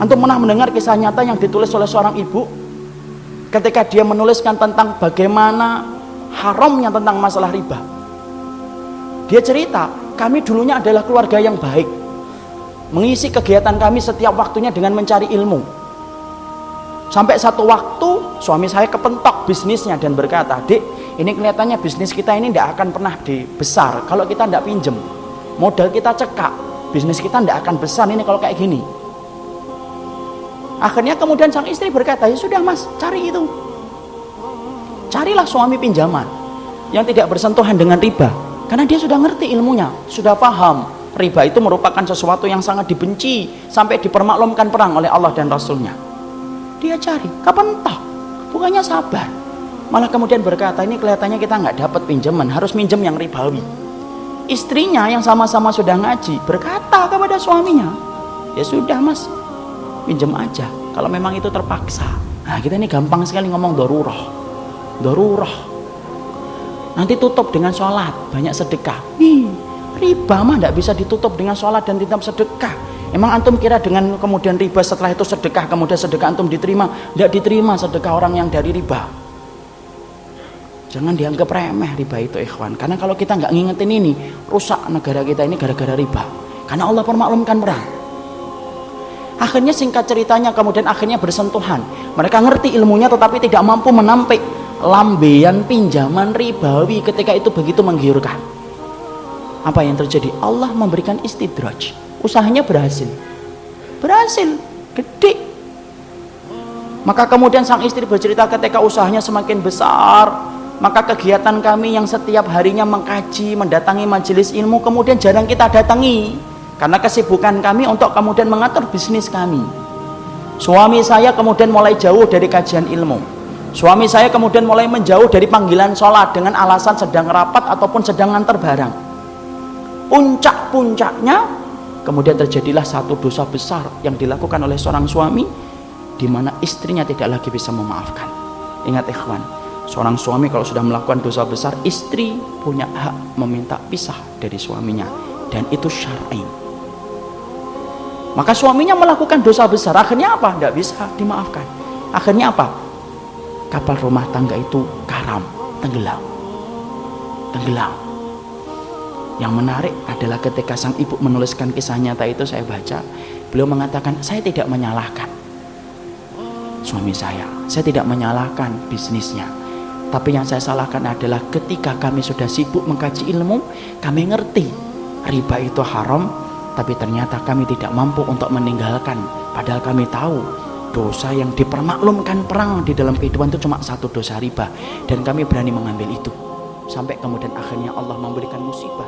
Antum pernah mendengar kisah nyata yang ditulis oleh seorang ibu ketika dia menuliskan tentang bagaimana haramnya tentang masalah riba. Dia cerita, kami dulunya adalah keluarga yang baik. Mengisi kegiatan kami setiap waktunya dengan mencari ilmu. Sampai satu waktu suami saya kepentok bisnisnya dan berkata, "Dek, ini kelihatannya bisnis kita ini tidak akan pernah dibesar kalau kita tidak pinjem. Modal kita cekak, bisnis kita tidak akan besar ini kalau kayak gini." Akhirnya kemudian sang istri berkata, ya sudah mas, cari itu. Carilah suami pinjaman yang tidak bersentuhan dengan riba. Karena dia sudah ngerti ilmunya, sudah paham. Riba itu merupakan sesuatu yang sangat dibenci sampai dipermaklumkan perang oleh Allah dan Rasulnya. Dia cari, kapan tak? Bukannya sabar. Malah kemudian berkata, ini kelihatannya kita nggak dapat pinjaman, harus minjem yang ribawi. Istrinya yang sama-sama sudah ngaji berkata kepada suaminya, ya sudah mas, pinjam aja. Kalau memang itu terpaksa. Nah kita ini gampang sekali ngomong doruroh doruroh nanti tutup dengan sholat. Banyak sedekah. Ih, riba mah tidak bisa ditutup dengan sholat dan tetap sedekah. Emang antum kira dengan kemudian riba setelah itu sedekah kemudian sedekah antum diterima? Tidak diterima sedekah orang yang dari riba. Jangan dianggap remeh riba itu ikhwan. Karena kalau kita nggak ngingetin ini rusak negara kita ini gara-gara riba. Karena Allah permaklumkan perang Akhirnya singkat ceritanya kemudian akhirnya bersentuhan. Mereka ngerti ilmunya tetapi tidak mampu menampik lambean pinjaman ribawi ketika itu begitu menggiurkan. Apa yang terjadi? Allah memberikan istidraj. Usahanya berhasil. Berhasil. Gede. Maka kemudian sang istri bercerita ketika usahanya semakin besar, maka kegiatan kami yang setiap harinya mengkaji, mendatangi majelis ilmu kemudian jarang kita datangi karena kesibukan kami untuk kemudian mengatur bisnis kami. Suami saya kemudian mulai jauh dari kajian ilmu. Suami saya kemudian mulai menjauh dari panggilan sholat dengan alasan sedang rapat ataupun sedang antar barang. Puncak-puncaknya kemudian terjadilah satu dosa besar yang dilakukan oleh seorang suami di mana istrinya tidak lagi bisa memaafkan. Ingat ikhwan, seorang suami kalau sudah melakukan dosa besar, istri punya hak meminta pisah dari suaminya dan itu syar'i. Maka suaminya melakukan dosa besar. Akhirnya apa? Tidak bisa dimaafkan. Akhirnya apa? Kapal rumah tangga itu karam, tenggelam. Tenggelam. Yang menarik adalah ketika sang ibu menuliskan kisah nyata itu saya baca, beliau mengatakan, saya tidak menyalahkan suami saya. Saya tidak menyalahkan bisnisnya. Tapi yang saya salahkan adalah ketika kami sudah sibuk mengkaji ilmu, kami ngerti riba itu haram, tapi ternyata kami tidak mampu untuk meninggalkan. Padahal kami tahu dosa yang dipermaklumkan perang di dalam kehidupan itu cuma satu dosa riba. Dan kami berani mengambil itu. Sampai kemudian akhirnya Allah memberikan musibah